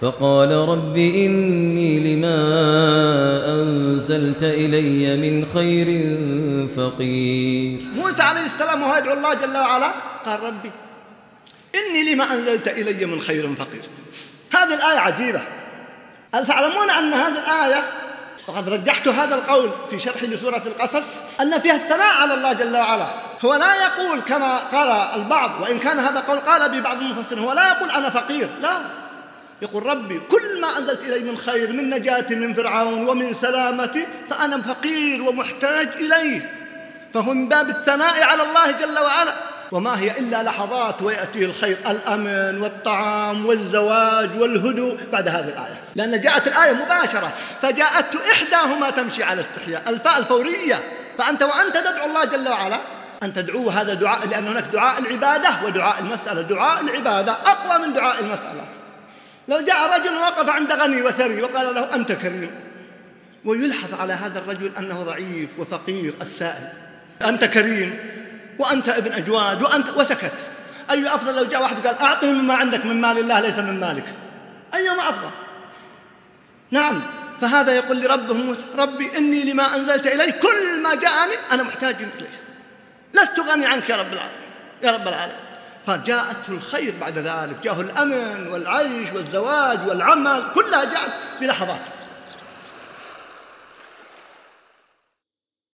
فقال رب إني لما أنزلت إلي من خير فقير. موسى عليه السلام وهو يدعو الله جل وعلا قال ربي إني لما أنزلت إلي من خير فقير. هذه الآية عجيبة. هل تعلمون أن هذه الآية وقد رجحت هذا القول في شرح لسورة القصص أن فيها الثناء على الله جل وعلا. هو لا يقول كما قال البعض وإن كان هذا قول قال به بعض المفسرين هو لا يقول أنا فقير لا. يقول ربي كل ما أنزلت إلي من خير من نجاة من فرعون ومن سلامتي فأنا فقير ومحتاج إليه فهو من باب الثناء على الله جل وعلا وما هي إلا لحظات ويأتيه الخير الأمن والطعام والزواج والهدوء بعد هذه الآية لأن جاءت الآية مباشرة فجاءت إحداهما تمشي على استحياء الفاء الفورية فأنت وأنت تدعو الله جل وعلا أن تدعوه هذا دعاء لأن هناك دعاء العبادة ودعاء المسألة دعاء العبادة أقوى من دعاء المسألة لو جاء رجل وقف عند غني وثري وقال له أنت كريم ويلحظ على هذا الرجل أنه ضعيف وفقير السائل أنت كريم وأنت ابن أجواد وأنت وسكت. أي أفضل لو جاء واحد قال أعطني مما عندك من مال الله ليس من مالك. أيهما أفضل؟ نعم فهذا يقول لربه ربي إني لما أنزلت إلي كل ما جاءني أنا محتاج إليه لست غني عنك يا رب العالمين يا رب العالمين. فجاءته الخير بعد ذلك جاءه الأمن والعيش والزواج والعمل كلها جاءت بلحظات